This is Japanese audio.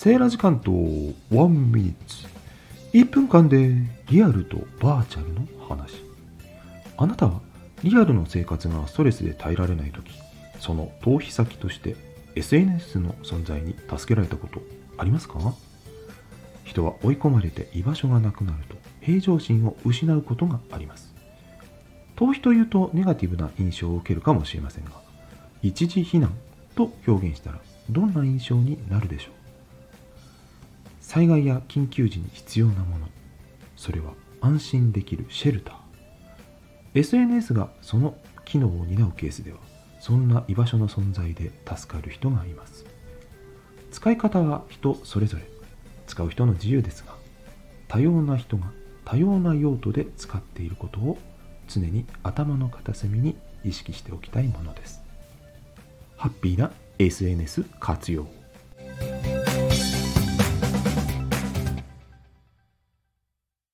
セーラ時間とワンミニッツ。1分間でリアルとバーチャルの話。あなたはリアルの生活がストレスで耐えられない時その逃避先として SNS の存在に助けられたことありますか？人は追い込まれて居場所がなくなると平常心を失うことがあります。逃避というとネガティブな印象を受けるかもしれませんが一時避難と表現したらどんな印象になるでしょう？災害や緊急時に必要なもの。それは安心できるシェルター。SNS がその機能を担うケースではそんな居場所の存在で助かる人がいます。使い方は人それぞれ。使う人の自由ですが多様な人が多様な用途で使っていることを常に頭の片隅に意識しておきたいものです。ハッピーな SNS 活用。